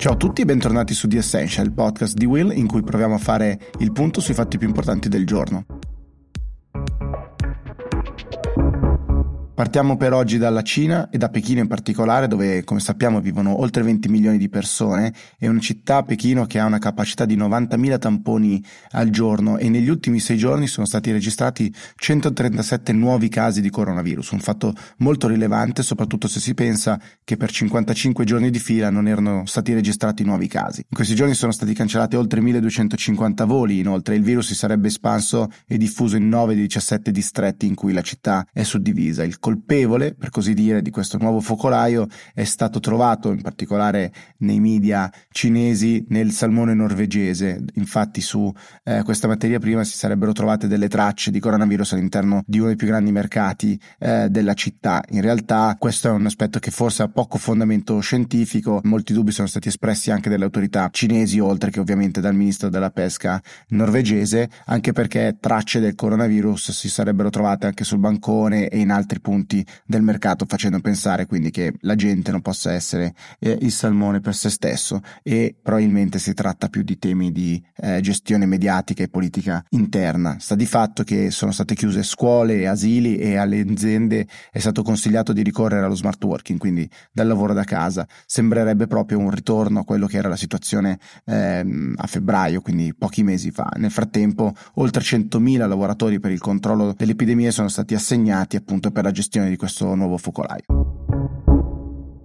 Ciao a tutti e bentornati su The Essential, il podcast di Will in cui proviamo a fare il punto sui fatti più importanti del giorno. Partiamo per oggi dalla Cina e da Pechino in particolare, dove come sappiamo vivono oltre 20 milioni di persone. È una città, Pechino, che ha una capacità di 90.000 tamponi al giorno e negli ultimi sei giorni sono stati registrati 137 nuovi casi di coronavirus, un fatto molto rilevante, soprattutto se si pensa che per 55 giorni di fila non erano stati registrati nuovi casi. In questi giorni sono stati cancellati oltre 1250 voli, inoltre il virus si sarebbe espanso e diffuso in 9 dei 17 distretti in cui la città è suddivisa. Il colpevole, per così dire, di questo nuovo focolaio è stato trovato in particolare nei media cinesi nel salmone norvegese. Infatti su eh, questa materia prima si sarebbero trovate delle tracce di coronavirus all'interno di uno dei più grandi mercati eh, della città. In realtà questo è un aspetto che forse ha poco fondamento scientifico, molti dubbi sono stati espressi anche dalle autorità cinesi, oltre che ovviamente dal ministro della pesca norvegese, anche perché tracce del coronavirus si sarebbero trovate anche sul bancone e in altri punti punti del mercato, facendo pensare quindi che la gente non possa essere eh, il salmone per se stesso e probabilmente si tratta più di temi di eh, gestione mediatica e politica interna. Sta di fatto che sono state chiuse scuole asili e alle aziende è stato consigliato di ricorrere allo smart working, quindi dal lavoro da casa. Sembrerebbe proprio un ritorno a quello che era la situazione ehm, a febbraio, quindi pochi mesi fa. Nel frattempo oltre 100.000 lavoratori per il controllo dell'epidemia sono stati assegnati appunto per la gestione gestione di questo nuovo focolaio.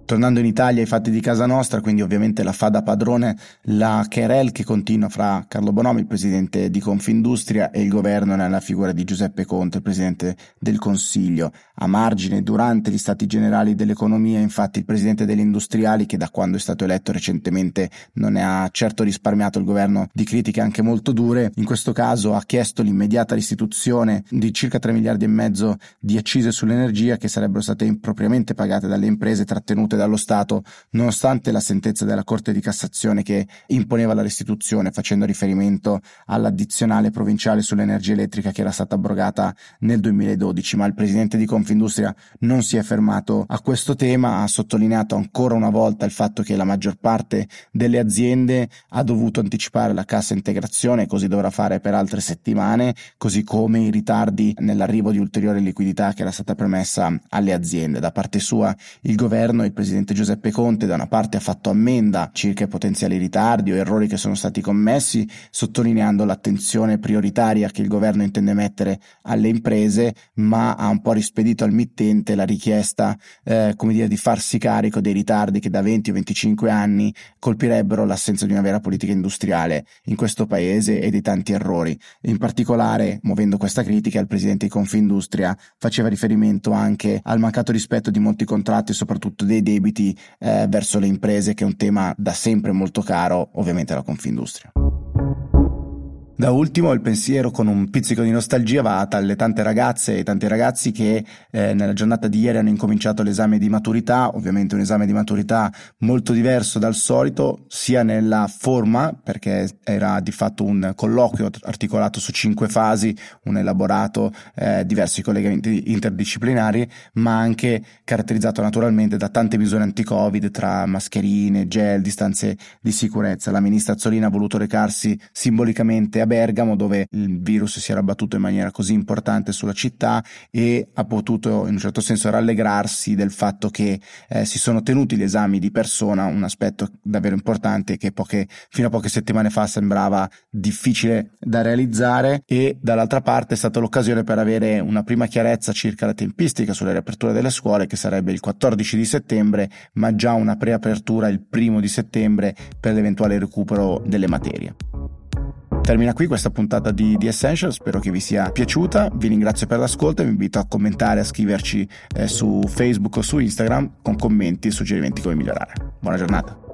Tornando in Italia ai fatti di casa nostra, quindi ovviamente la fa da padrone la querel che continua fra Carlo Bonomi, il presidente di Confindustria, e il governo nella figura di Giuseppe Conte, il presidente del Consiglio. A margine, durante gli stati generali dell'economia, infatti, il presidente degli industriali, che da quando è stato eletto recentemente non ne ha certo risparmiato il governo di critiche anche molto dure, in questo caso ha chiesto l'immediata restituzione di circa 3 miliardi e mezzo di accise sull'energia che sarebbero state impropriamente pagate dalle imprese trattenute riconosciute dallo Stato, nonostante la sentenza della Corte di Cassazione che imponeva la restituzione, facendo riferimento all'addizionale provinciale sull'energia elettrica che era stata abrogata nel 2012. Ma il presidente di Confindustria non si è fermato a questo tema, ha sottolineato ancora una volta il fatto che la maggior parte delle aziende ha dovuto anticipare la cassa integrazione, così dovrà fare per altre settimane, così come i ritardi nell'arrivo di ulteriore liquidità che era stata permessa alle aziende. Da parte sua il governo e il presidente presidente Giuseppe Conte da una parte ha fatto ammenda circa i potenziali ritardi o errori che sono stati commessi, sottolineando l'attenzione prioritaria che il governo intende mettere alle imprese, ma ha un po' rispedito al mittente la richiesta, eh, come dire, di farsi carico dei ritardi che da 20 o 25 anni colpirebbero l'assenza di una vera politica industriale in questo paese e di tanti errori. In particolare, muovendo questa critica, il presidente di Confindustria faceva riferimento anche al mancato rispetto di molti contratti, soprattutto dei debiti eh, verso le imprese, che è un tema da sempre molto caro, ovviamente alla Confindustria. Da ultimo il pensiero con un pizzico di nostalgia va alle tante ragazze e tanti ragazzi che eh, nella giornata di ieri hanno incominciato l'esame di maturità, ovviamente un esame di maturità molto diverso dal solito, sia nella forma, perché era di fatto un colloquio articolato su cinque fasi, un elaborato, eh, diversi collegamenti interdisciplinari, ma anche caratterizzato naturalmente da tante misure anti-Covid tra mascherine, gel, distanze di sicurezza. La ministra Azzolina ha voluto recarsi simbolicamente Bergamo dove il virus si era abbattuto in maniera così importante sulla città e ha potuto in un certo senso rallegrarsi del fatto che eh, si sono tenuti gli esami di persona, un aspetto davvero importante che poche, fino a poche settimane fa sembrava difficile da realizzare e dall'altra parte è stata l'occasione per avere una prima chiarezza circa la tempistica sulle riaperture delle scuole che sarebbe il 14 di settembre ma già una preapertura il primo di settembre per l'eventuale recupero delle materie. Termina qui questa puntata di, di Essential, spero che vi sia piaciuta, vi ringrazio per l'ascolto e vi invito a commentare, a scriverci eh, su Facebook o su Instagram con commenti e suggerimenti come migliorare. Buona giornata.